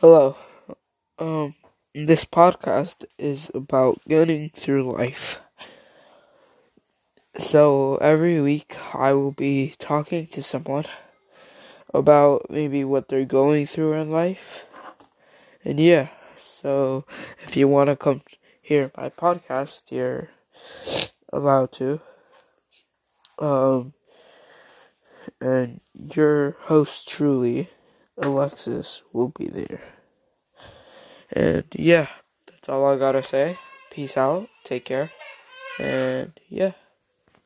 Hello. Um, this podcast is about getting through life. So every week I will be talking to someone about maybe what they're going through in life. And yeah, so if you want to come hear my podcast, you're allowed to. Um, and your host truly, Alexis, will be there. And yeah, that's all I gotta say. Peace out, take care, and yeah.